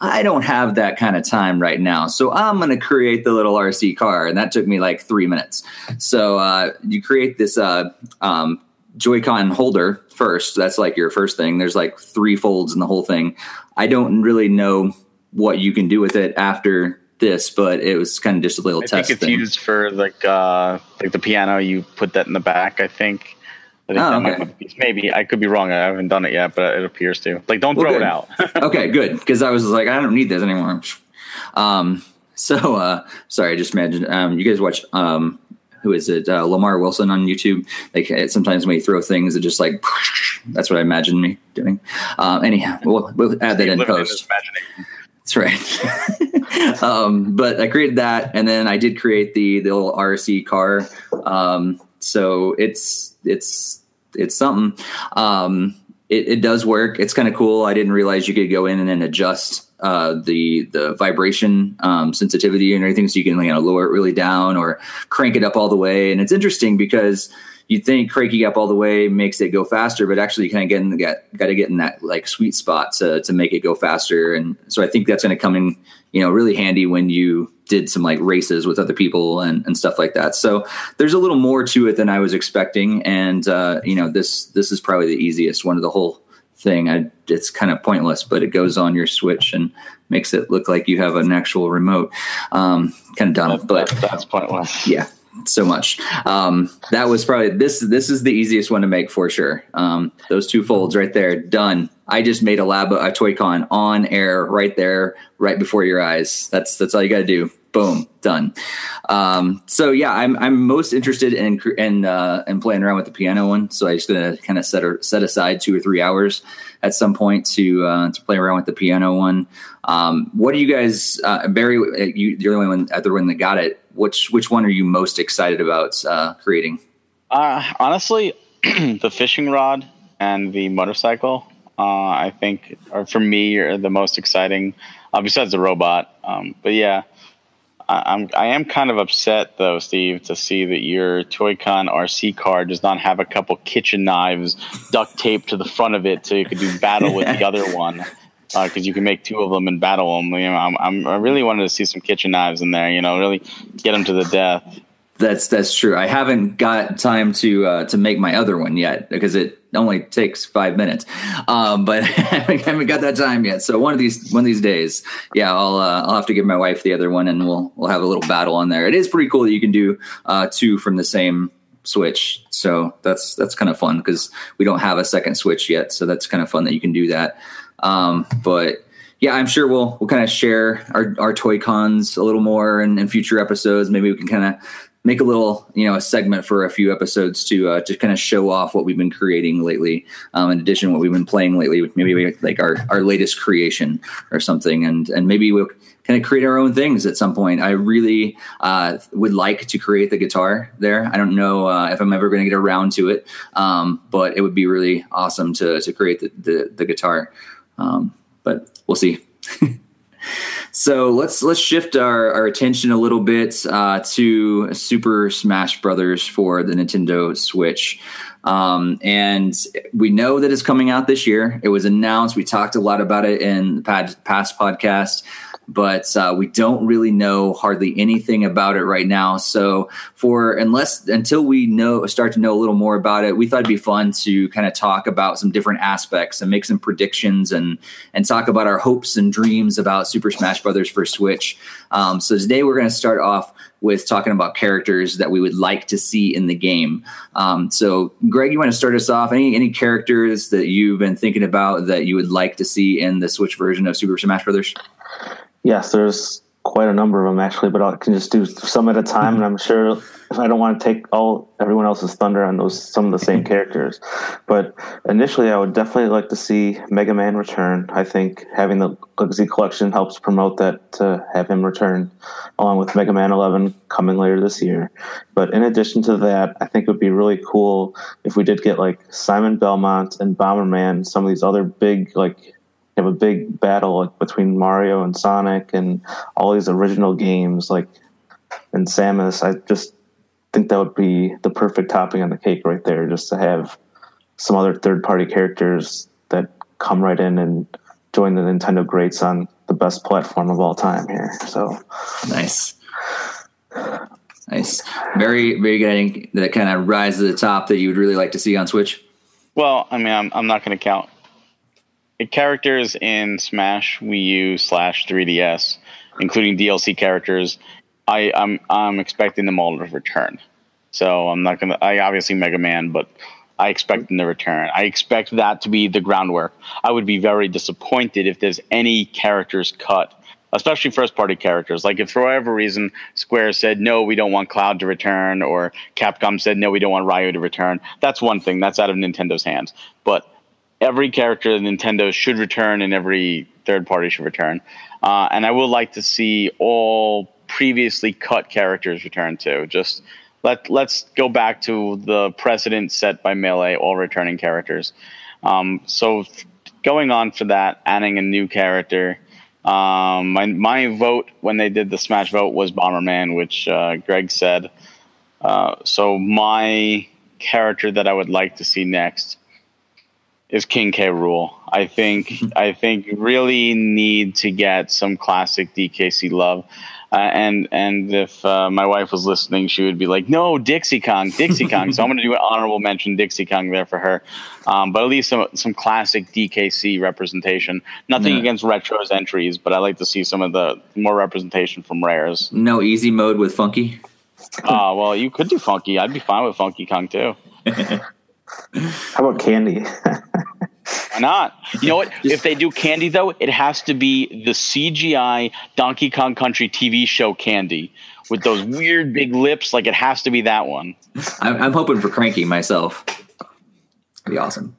I don't have that kind of time right now. So I'm going to create the little RC car. And that took me like three minutes. So uh, you create this uh, um, Joy-Con holder first. That's like your first thing. There's like three folds in the whole thing. I don't really know what you can do with it after this, but it was kind of just a little I test. think it's thing. used for like uh, like the piano. You put that in the back, I think. I think Oh, that okay. might be, maybe I could be wrong. I haven't done it yet, but it appears to. Like, don't throw it out. [LAUGHS] okay, good. Because I was like, I don't need this anymore. Um, so uh, sorry, I just imagined. Um, you guys watch um, who is it? Uh, Lamarr Wilson on YouTube. Like sometimes when you throw things, it just like [LAUGHS] that's what I imagine me doing. Um, anyhow, we'll, we'll add that in post. That's right. [LAUGHS] um, but I created that, and then I did create the the little RC car. Um, so it's it's it's something. Um, it, it does work. It's kind of cool. I didn't realize you could go in and then adjust uh, the the vibration um, sensitivity and everything, so you can you know lower it really down or crank it up all the way. And it's interesting because you think cranking up all the way makes it go faster, but actually you kind of get in the got, got to get in that like sweet spot to to make it go faster. And so I think that's going to come in you know really handy when you did some like races with other people and, and stuff like that. So there's a little more to it than I was expecting, and uh, you know this this is probably the easiest one of the whole thing. I, it's kind of pointless, but it goes on your Switch and makes it look like you have an actual remote. Um, kind of dumb, but that's pointless. yeah so much. Um that was probably this this is the easiest one to make for sure. Um those two folds right there done. I just made a lab a toy con on air right there right before your eyes. That's that's all you got to do boom done. Um so yeah i'm i'm most interested in in uh in playing around with the piano one. So I'm just gonna kind of set a, set aside two or three hours at some point to uh to play around with the piano one. Um what do you guys uh barry you you're the only one other one that got it. Which which one are you most excited about uh creating? Uh, honestly, [CLEARS THROAT] the fishing rod and the motorcycle, uh, I think, are for me are the most exciting. Uh, besides the robot, um, but yeah, I, I'm I am kind of upset though, Steve, to see that your Toy-Con RC car does not have a couple kitchen knives duct taped to the front of it, so you could do battle with the [LAUGHS] other one. Uh, because you can make two of them and battle them. You know, I'm, I'm, I really wanted to see some kitchen knives in there. You know, really get them to the death. That's that's true. I haven't got time to uh, to make my other one yet because it only takes five minutes. Um, but [LAUGHS] I haven't got that time yet. So one of these one of these days, yeah, I'll uh, I'll have to give my wife the other one, and we'll we'll have a little battle on there. It is pretty cool that you can do uh, two from the same switch. So that's that's kind of fun because we don't have a second switch yet. So that's kind of fun that you can do that. Um, but yeah, I'm sure we'll we'll kind of share our, our toy cons a little more in, in future episodes. Maybe we can kind of make a little you know a segment for a few episodes to uh, to kind of show off what we've been creating lately. Um, in addition, what we've been playing lately, maybe like our our latest creation or something, and and maybe we'll kind of create our own things at some point. I really uh, would like to create the guitar there. I don't know uh, if I'm ever going to get around to it, um, but it would be really awesome to to create the the, the guitar. Um, but we'll see. [LAUGHS] So let's let's shift our, our attention a little bit uh, to Super Smash Brothers for the Nintendo Switch. Um, and we know that it's coming out this year. It was announced. We talked a lot about it in the past podcast but uh, we don't really know hardly anything about it right now. So for unless until we know start to know a little more about it, we thought it'd be fun to kind of talk about some different aspects and make some predictions and and talk about our hopes and dreams about Super Smash Brothers for Switch. Um, so today we're going to start off with talking about characters that we would like to see in the game. Um, so, Greg, you want to start us off? Any any characters that you've been thinking about that you would like to see in the Switch version of Super Smash Brothers? Yes, there's quite a number of them actually, but I can just do some at a time, and I'm [LAUGHS] sure if I don't want to take all everyone else's thunder on those some of the same [LAUGHS] characters. But initially, I would definitely like to see Mega Man return. I think having the Legacy Collection helps promote that to have him return, along with Mega Man 11 coming later this year. But in addition to that, I think it would be really cool if we did get like Simon Belmont and Bomberman, some of these other big like have a big battle like, between Mario and Sonic and all these original games like and Samus. I just think that would be the perfect topping on the cake right there, just to have some other third party characters that come right in and join the Nintendo greats on the best platform of all time here. So nice. Nice. Very, very good. That kind of rise to the top that you would really like to see on Switch. Well, I mean, I'm, I'm not going to count characters in Smash Wii U slash 3DS, including DLC characters, I, I'm I'm expecting them all to return. So I'm not gonna. I obviously Mega Man, but I expect them to return. I expect that to be the groundwork. I would be very disappointed if there's any characters cut, especially first party characters. Like if for whatever reason Square said no, we don't want Cloud to return, or Capcom said no, we don't want Ryu to return. That's one thing. That's out of Nintendo's hands. But every character in Nintendo should return and every third party should return. Uh, and I would like to see all previously cut characters return too. Just let let's go back to the precedent set by Melee, all returning characters. Um, so going on for that, adding a new character. Um, my my vote when they did the Smash vote was Bomberman, which uh, Greg said. Uh, so my character that I would like to see next is King K. Rool. I think [LAUGHS] I think really need to get some classic DKC love. Uh, and and if uh, my wife was listening, she would be like, "No, Dixie Kong, Dixie Kong." so I'm going to do an honorable mention, Dixie Kong, there for her. Um, but at least some some classic DKC representation. Nothing no. against retros entries, but I like to see some of the more representation from rares. No easy mode with Funky. Uh, well, you could do Funky. I'd be fine with Funky Kong too. [LAUGHS] How about Candy? [LAUGHS] Why not? You know what? if they do Candy though, it has to be the CGI Donkey Kong Country TV show Candy with those weird big lips. Like it has to be that one. I'm, I'm hoping for Cranky myself. That'd be awesome.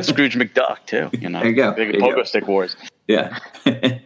Scrooge McDuck too. You know, there you go. Big pogo go. stick wars. Yeah. [LAUGHS]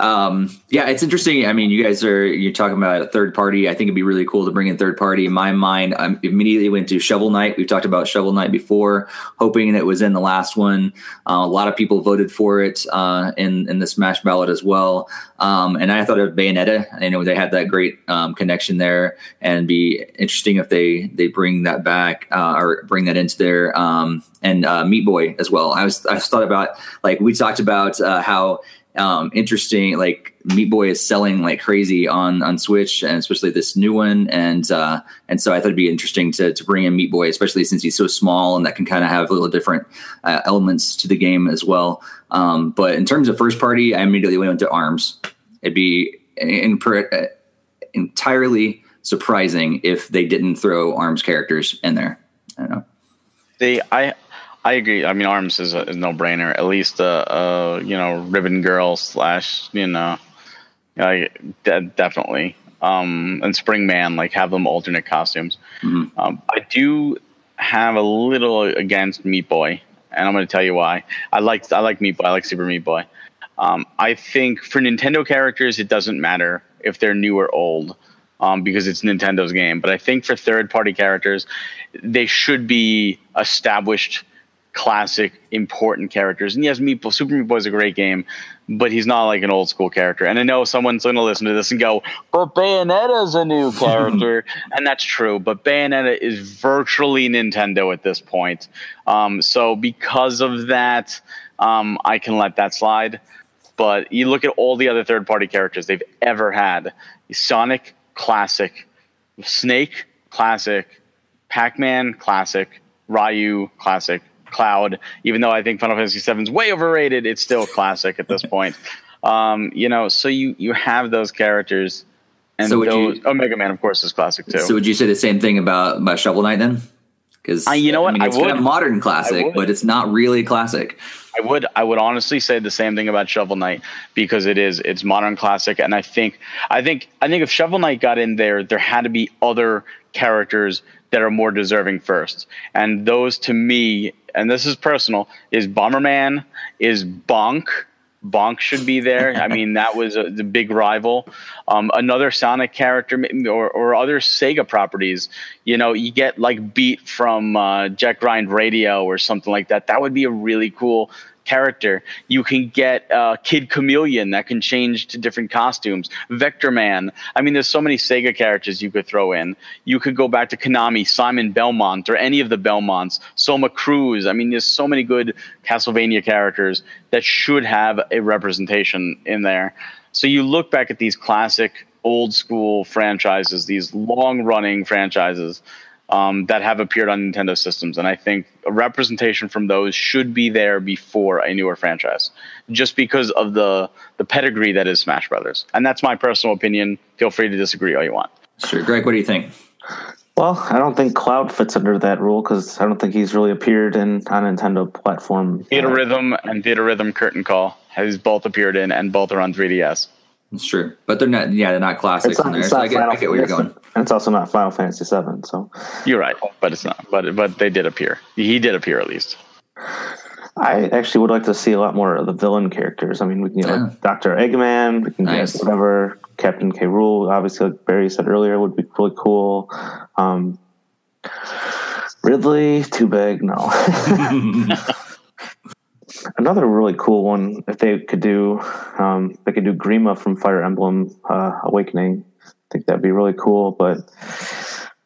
um, yeah, it's interesting. I mean, you guys are you're talking about a third party. I think it'd be really cool to bring in third party. In my mind, I immediately went to Shovel Knight. We've talked about Shovel Knight before, hoping it was in the last one. Uh, a lot of people voted for it uh, in in the Smash ballot as well. Um, and I thought of Bayonetta. I know they had that great um, connection there, and be interesting if they they bring that back uh, or bring that into their um, and uh, Meat Boy as well. I was I thought about like we talked about uh, how um, interesting. Like Meat Boy is selling like crazy on on Switch, and especially this new one. And uh, and so I thought it'd be interesting to to bring in Meat Boy, especially since he's so small and that can kind of have a little different uh, elements to the game as well. Um, but in terms of first party, I immediately went to Arms. It'd be in, in, entirely surprising if they didn't throw Arms characters in there. I don't know. They, I, I agree. I mean, Arms is a, is no brainer. At least a, a, you know Ribbon Girl slash you know, like de- definitely. Um, and Spring Man like have them alternate costumes. Mm-hmm. Um, I do have a little against Meat Boy, and I'm going to tell you why. I like I like Meat Boy. I like Super Meat Boy. Um, I think for Nintendo characters, it doesn't matter if they're new or old. Um, because it's Nintendo's game. But I think for third party characters, they should be established classic, important characters. And yes, Meat Super Meat Boy is a great game, but he's not like an old school character. And I know someone's going to listen to this and go, "But Bayonetta's a new [LAUGHS] character," and that's true. But Bayonetta is virtually Nintendo at this point. Um, so because of that, um, I can let that slide. But you look at all the other third party characters they've ever had: Sonic, classic; Snake, classic; Pac-Man, classic; Ryu, classic; Cloud, even though I think Final Fantasy VII is way overrated, it's still classic at this [LAUGHS] point. Um, you know, so you you have those characters, and so those, you, oh, Mega Man, of course, is classic too. So would you say the same thing about about Shovel Knight then? Because you know what, I mean, it's I would, kind of modern classic, but it's not really classic. I would I would honestly say the same thing about Shovel Knight because it is it's modern classic, and I think I think I think if Shovel Knight got in there, there had to be other characters that are more deserving first, and those to me and this is personal, is Bomberman, is Bonk. Bonk should be there. I mean, that was a, the big rival. Um, another Sonic character or, or other Sega properties. You know, you get like Beat from uh, Jet Grind Radio or something like that. That would be a really cool character. You can get uh, Kid Chameleon that can change to different costumes. Vector Man. I mean, there's so many Sega characters you could throw in. You could go back to Konami, Simon Belmont, or any of the Belmonts. Soma Cruz. I mean, there's so many good Castlevania characters that should have a representation in there. So you look back at these classic old school franchises, these long running franchises um, that have appeared on Nintendo systems, and I think a representation from those should be there before a newer franchise, just because of the the pedigree that is Smash Brothers. And that's my personal opinion. Feel free to disagree all you want. Sure, Greg. What do you think? Well, I don't think Cloud fits under that rule because I don't think he's really appeared in on Nintendo platform. Theatrhythm and Theatrhythm Curtain Call has both appeared in, and both are on 3DS. It's true, but they're not. Yeah, they're not classics not, in there. So I get, I get where you're going. And it's also not Final Fantasy VII. So you're right, but it's not. But but they did appear. He did appear at least. I actually would like to see a lot more of the villain characters. I mean, we can get yeah. like Doctor Eggman. We can nice. get whatever Captain K. Rool. Obviously, like Barry said earlier, would be really cool. Um, Ridley, too big. No. [LAUGHS] [LAUGHS] [LAUGHS] another really cool one if they could do um, they could do grima from fire emblem uh, awakening. I think that'd be really cool but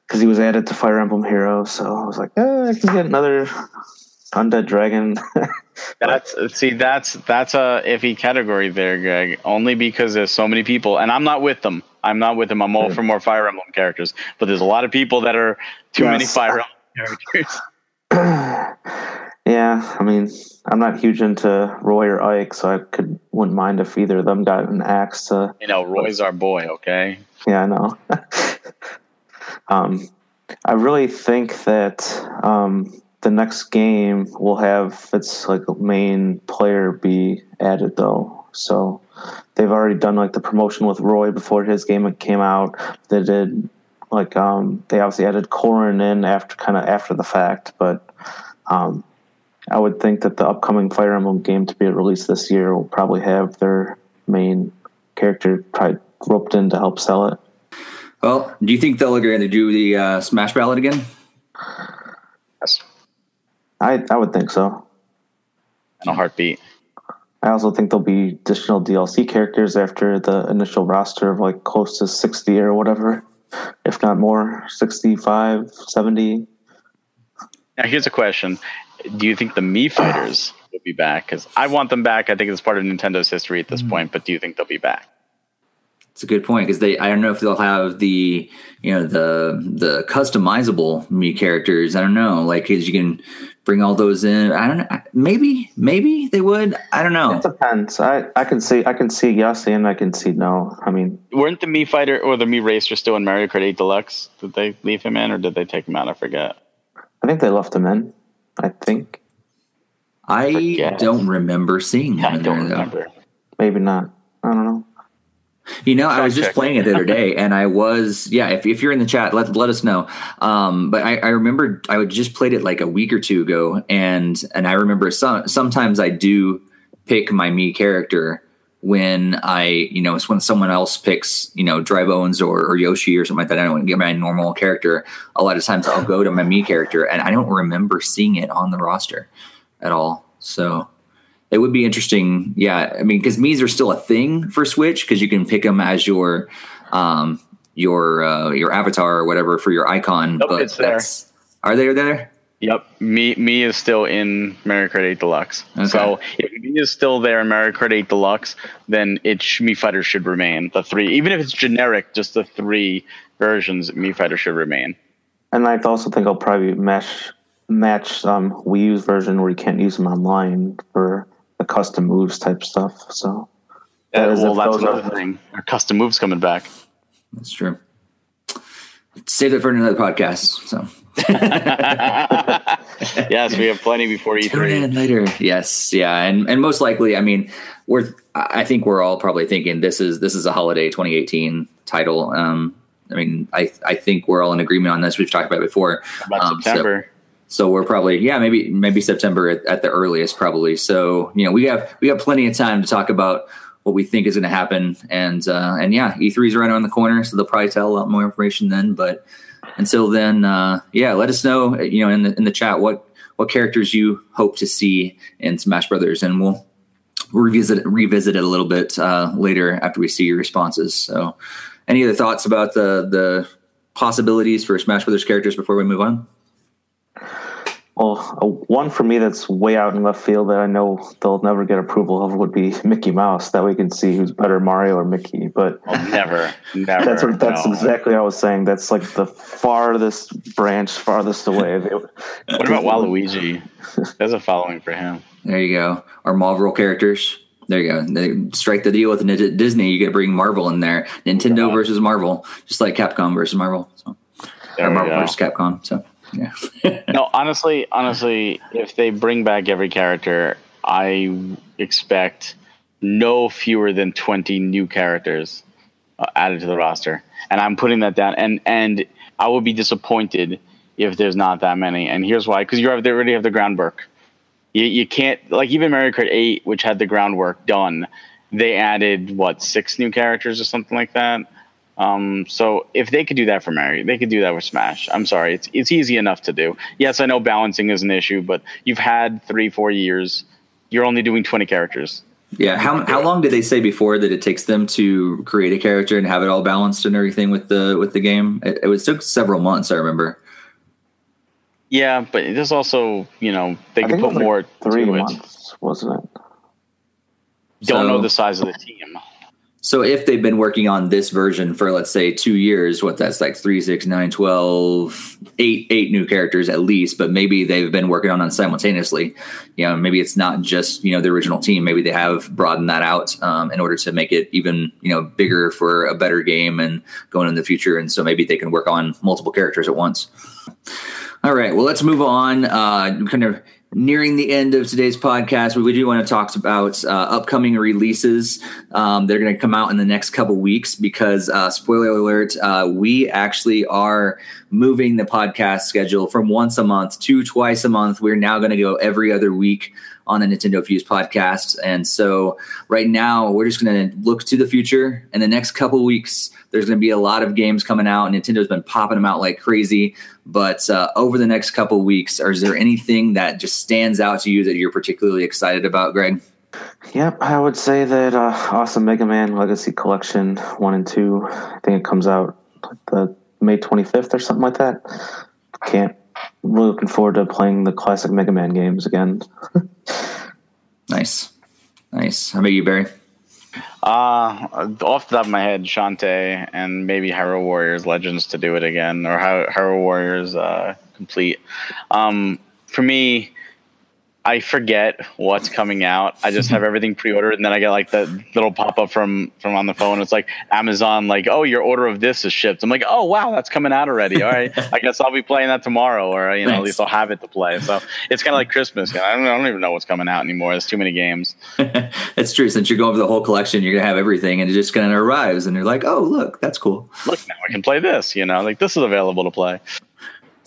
because he was added to fire emblem heroes so i was like eh, i can get another undead dragon. [LAUGHS] That's see that's that's a iffy category there greg only because there's so many people and i'm not with them. I'm not with them. I'm all for more fire emblem characters but there's a lot of people that are too yes. many fire emblem characters [CLEARS THROAT] [LAUGHS] yeah i mean I'm not huge into Roy or Ike, so I could wouldn't mind if either of them got an axe to. You know, Roy's our boy. Okay. Yeah, I know. [LAUGHS] um, I really think that um, the next game will have its like main player be added though. So they've already done like the promotion with Roy before his game came out. They did like um, they obviously added Corrin in after kind of after the fact, but um, I would think that the upcoming Fire Emblem game to be released this year will probably have their main character probably roped in to help sell it. Well, do you think they'll going to do the uh, Smash Ballot again? Yes. I I would think so. In a heartbeat. I also think there'll be additional DLC characters after the initial roster of like close to 60 or whatever, if not more, 65, 70. Now, here's a question do you think the Mii fighters will be back? Because I want them back. I think it's part of Nintendo's history at this Mm-hmm. point. But do you think they'll be back? It's a good point because they I don't know if they'll have the you know the the customizable Mii characters. I don't know, like because you can bring all those in. I don't know. Maybe maybe they would. I don't know. It depends. I, I can see I can see yes and I can see no. I mean, Weren't the Mii fighter or the Mii racer still in Mario Kart 8 Deluxe? Did they leave him in or did they take him out? I forget. I think they left him in. I think I forget. don't remember seeing them I in don't there though. remember. maybe not. I don't know. You know, I was just check. playing it the other day, and I was yeah. If, if you're in the chat, let let us know. Um, but I, I remember I would just played it like a week or two ago, and and I remember some sometimes I do pick my me character when I you know it's when someone else picks you know Dry Bones or, or Yoshi or something like that. I don't get my normal character. A lot of times I'll go to my me character, and I don't remember seeing it on the roster at all. So it would be interesting. Yeah, I mean, because Mii's are still a thing for Switch because you can pick them as your um, your uh, your avatar or whatever for your icon. Nope, but it's there. are they there? Yep, me me is still in Mario Kart 8 Deluxe. Okay. So if me is still there in Mario Kart 8 Deluxe, then it sh- Mii Fighter should remain the three. Even if it's generic, just the three versions, Mii Fighter should remain. And I also think I'll probably mesh match um, Wii U's version where you can't use them online for the custom moves type stuff. So Uh, As well, that's another thing. Our custom moves coming back. That's true. Save it for another podcast. So [LAUGHS] yes, we have plenty before E tune E3. in later. Yes, yeah, and and most likely, I mean, we're I think we're all probably thinking this is this is a holiday 2018 title. Um, I mean, I I think we're all in agreement on this. We've talked about it before. About Um, so- September. So we're probably yeah maybe maybe September at, at the earliest probably. So you know we have we have plenty of time to talk about what we think is going to happen and uh, and yeah E3 is right around the corner, so they'll probably tell a lot more information then. But until then, uh, yeah, let us know you know in the in the chat what what characters you hope to see in Smash Brothers, and we'll revisit revisit it a little bit uh, later after we see your responses. So any other thoughts about the the possibilities for Smash Brothers characters before we move on? Well, uh, one for me that's way out in left field that I know they'll never get approval of would be [LAUGHS] Mickey Mouse. That we can see who's better, Mario or Mickey. But Well, never, [LAUGHS] never. that's what, that's no. exactly what I was saying. That's like the farthest branch, farthest away. [LAUGHS] What about Waluigi? There's a following for him. There you go. Our Marvel characters. There you go. They strike the deal with Disney. You get to bring Marvel in there. Nintendo Yeah. versus Marvel, just like Capcom versus Marvel. So, There or Marvel go. versus Capcom. So yeah. [LAUGHS] No, honestly, honestly, if they bring back every character, I expect no fewer than twenty new characters uh, added to the roster, and I'm putting that down. And and I will be disappointed if there's not that many. And here's why: because you have they already have the groundwork. You, you can't like even Mario Kart Eight, which had the groundwork done. They added what six new characters or something like that. Um, so if they could do that for Mario, they could do that with Smash. I'm sorry, it's it's easy enough to do. Yes, I know balancing is an issue, but you've had three, four years. You're only doing 20 characters. Yeah. How how long did they say before that it takes them to create a character and have it all balanced and everything with the with the game? It, it was took several months. I remember. Yeah, but there's also you know they I can put was like more three to it. months, wasn't it? Don't So- know the size of the team. So if they've been working on this version for let's say two years, what that's like three, six, nine, twelve, eight, eight new characters at least, but maybe they've been working on it simultaneously. You know, maybe it's not just, you know, the original team. Maybe they have broadened that out um, in order to make it even, you know, bigger for a better game and going in the future. And so maybe they can work on multiple characters at once. All right. Well, let's move on. Uh, kind of nearing the end of today's podcast, we do want to talk about uh, upcoming releases. Um, they're going to come out in the next couple weeks because, uh, spoiler alert, uh, we actually are moving the podcast schedule from once a month to twice a month. We're now going to go every other week on the Nintendo Fuse podcast. And so right now we're just going to look to the future. In the next couple weeks, there's going to be a lot of games coming out. Nintendo's been popping them out like crazy. But uh, over the next couple weeks, is there anything that just stands out to you that you're particularly excited about, Greg? Yep, I would say that uh, Awesome Mega Man Legacy Collection one and two. I think it comes out the May twenty fifth or something like that. Can't really looking forward to playing the classic Mega Man games again. [LAUGHS] nice, nice. How about you, Barry? Uh, off the top of my head, Shantae and maybe Hyrule Warriors Legends to do it again, or Hyrule Warriors uh, Complete. Um, for me, I forget what's coming out. I just have [LAUGHS] everything pre-ordered, and then I get like the little pop-up from from on the phone. It's like Amazon, like, "Oh, your order of this is shipped." I'm like, "Oh, wow, that's coming out already." All right, [LAUGHS] I guess I'll be playing that tomorrow, or you know, at least I'll have it to play. So it's kind of like Christmas. I don't, I don't even know what's coming out anymore. There's too many games. [LAUGHS] it's true. Since you're going for the whole collection, you're gonna have everything, and it just kind of arrives, and you're like, "Oh, look, that's cool." Look, now I can play this. You know, like this is available to play.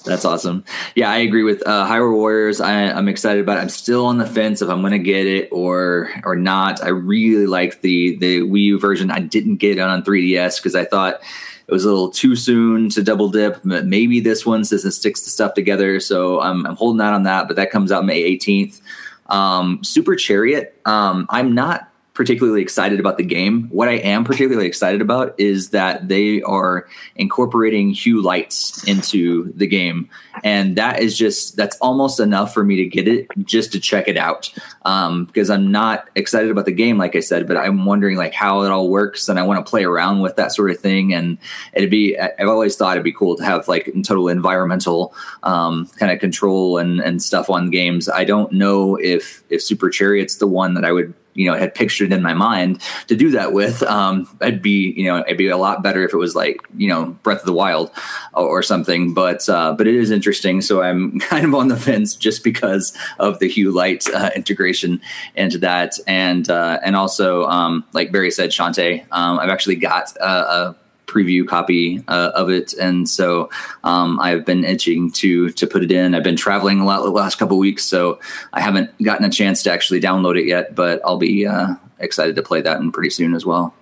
That's awesome. Yeah, I agree with uh, Hyrule Warriors. I, am excited about. It. I'm still on the fence if I'm going to get it or or not. I really like the the Wii U version. I didn't get it on 3DS because I thought it was a little too soon to double dip. But Maybe this one says it sticks the stuff together, so I'm, I'm holding out on that. But that comes out May 18th. Um, Super Chariot. Um, I'm not particularly excited about the game. What I am particularly excited about is that they are incorporating hue lights into the game, and that is just that's almost enough for me to get it just to check it out. Um, because I'm not excited about the game, like I said, but I'm wondering like how it all works, and I want to play around with that sort of thing. And it'd be I've always thought it'd be cool to have like total environmental um, kind of control and and stuff on games. I don't know if if Super Chariot's the one that I would you know had pictured in my mind to do that with um i'd be you know it'd be a lot better if it was like you know breath of the wild or, or something. But uh but it is interesting. So i'm [LAUGHS] kind of on the fence just because of the hue light uh, integration into that. And uh and also um like barry said shantae um i've actually got a, a preview copy uh, of it, and so um, I've been itching to to put it in. I've been traveling a lot the last couple weeks, so I haven't gotten a chance to actually download it yet. But I'll be uh, excited to play that in pretty soon as well.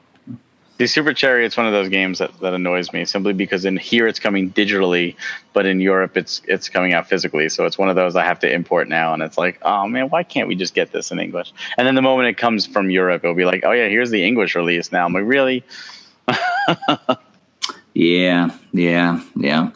The Super Chariot's one of those games that, that annoys me simply because in here it's coming digitally, but in Europe it's it's coming out physically. So it's one of those I have to import now, and it's like, oh man, why can't we just get this in English? And then the moment it comes from Europe, it'll be like, oh yeah, here's the English release now. I'm like, really? [LAUGHS] yeah, yeah, yeah.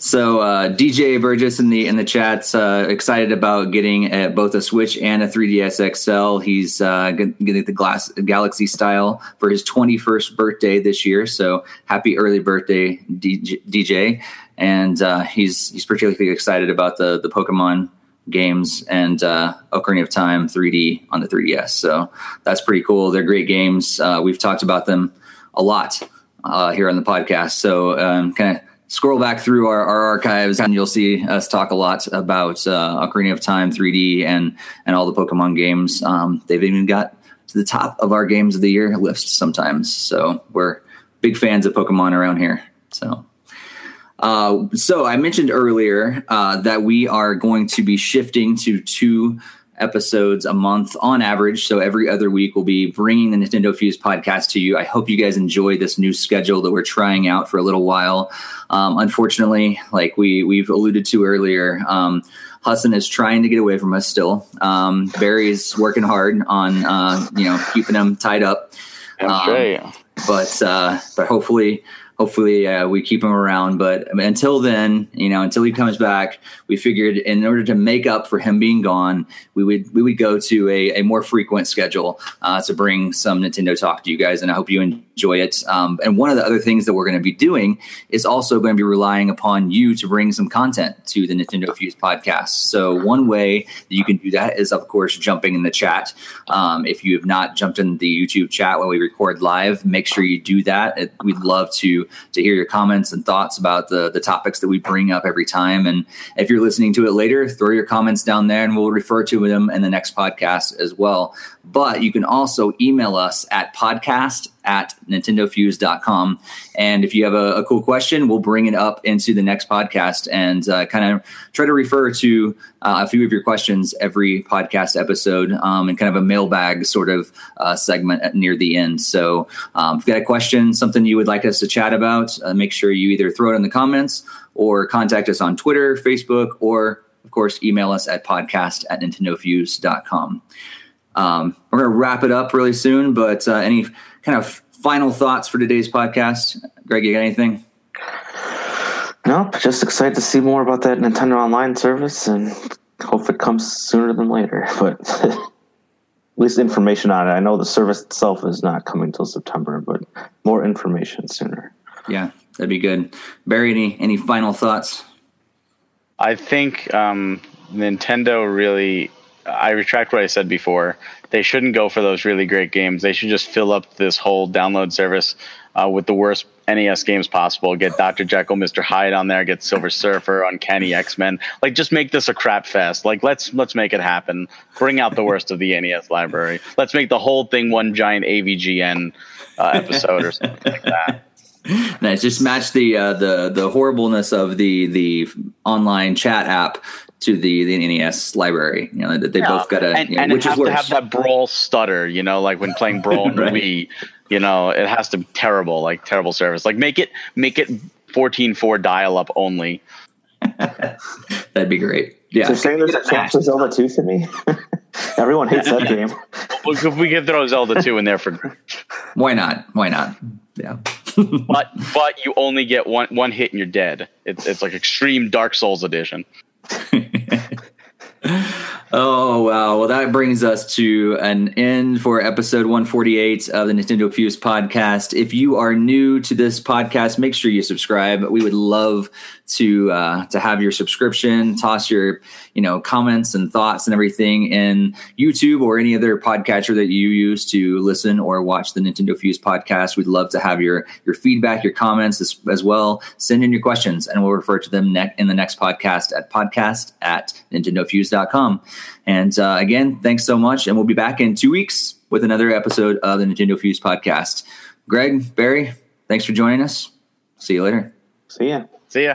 So uh, DJ Burgess in the in the chat's uh, excited about getting a, both a Switch and a 3DS XL. He's uh, getting the glass Galaxy style for his 21st birthday this year. So happy early birthday, DJ! DJ. And uh, he's he's particularly excited about the the Pokemon games and uh, Ocarina of Time 3D on the 3DS. So that's pretty cool. They're great games. Uh, we've talked about them a lot uh, here on the podcast. So um, kind of scroll back through our, our, archives and you'll see us talk a lot about uh, Ocarina of Time 3D and and all the Pokemon games. Um, they've even got to the top of our games of the year list sometimes. So we're big fans of Pokemon around here. So. Uh, so I mentioned earlier uh, that we are going to be shifting to two episodes a month on average. So every other week, we'll be bringing the Nintendo Fuse podcast to you. I hope you guys enjoy this new schedule that we're trying out for a little while. Um, unfortunately, like we we've alluded to earlier, um, Hassan is trying to get away from us still. Um, Barry's working hard on uh, you know keeping him tied up. That's um, right. But uh, but hopefully hopefully uh, we keep him around. But until then, you know, until he comes back, we figured in order to make up for him being gone, we would we would go to a, a more frequent schedule uh, to bring some Nintendo talk to you guys. And I hope you enjoy it. Um, and one of the other things that we're going to be doing is also going to be relying upon you to bring some content to the Nintendo Fuse podcast. So one way that you can do that is, of course, jumping in the chat. Um, if you have not jumped in the YouTube chat when we record live, make sure you do that. We'd love to to hear your comments and thoughts about the the topics that we bring up every time. And if you're listening to it later, throw your comments down there, and we'll refer to them in the next podcast as well. But you can also email us at podcast at nintendofuse.com. And if you have a, a, cool question, we'll bring it up into the next podcast and uh, kind of try to refer to uh, a few of your questions every podcast episode um, and kind of a mailbag sort of uh, segment near the end. So um, if you've got a question, something you would like us to chat about, uh, make sure you either throw it in the comments or contact us on Twitter, Facebook, or of course, email us at podcast at nintendofuse.com. Um, we're going to wrap it up really soon, but uh, any kind of final thoughts for today's podcast? Greg, you got anything? Nope, just excited to see more about that Nintendo Online service and hope it comes sooner than later. [LAUGHS] But at least information on it. I know the service itself is not coming till September, but more information sooner. Yeah, that'd be good. Barry, any any final thoughts? I think um, Nintendo really. I retract what I said before. They shouldn't go for those really great games. They should just fill up this whole download service uh, with the worst NES games possible. Get Dr. Jekyll, Mr. Hyde on there. Get Silver Surfer, Uncanny X Men. Like, just make this a crap fest. Like, let's let's make it happen. Bring out the worst of the NES library. Let's make the whole thing one giant AVGN uh, episode or something like that. [LAUGHS] Nice. Just match the uh, the the horribleness of the the online chat app to the the NES library. You know that they Yeah. both got to, and, you know, and which it is has to worse. have that brawl stutter. You know, like when playing brawl on [LAUGHS] Right. Wii. You know, it has to be terrible, like terrible service. Like make it make it fourteen four dial up only. [LAUGHS] That'd be great. Yeah. So you're saying there's a chance for Zelda 2 for me? Everyone hates that game. We could, we could throw Zelda two in there for Why not? Why not? Yeah. [LAUGHS] but but you only get one one hit and you're dead. It's it's like extreme Dark Souls edition. [LAUGHS] Oh wow! Well, that brings us to an end for episode 148 of the Nintendo Fuse podcast. If you are new to this podcast, make sure you subscribe. We would love to uh, to have your subscription. Toss your you know comments and thoughts and everything in YouTube or any other podcatcher that you use to listen or watch the Nintendo Fuse podcast. We'd love to have your your feedback, your comments as, as well. Send in your questions, and we'll refer to them ne- in the next podcast at podcast at nintendofuse.com. And uh, again, thanks so much. And we'll be back in two weeks with another episode of the Nintendo Fuse podcast. Greg, Barry, thanks for joining us. See you later. So yeah. See ya.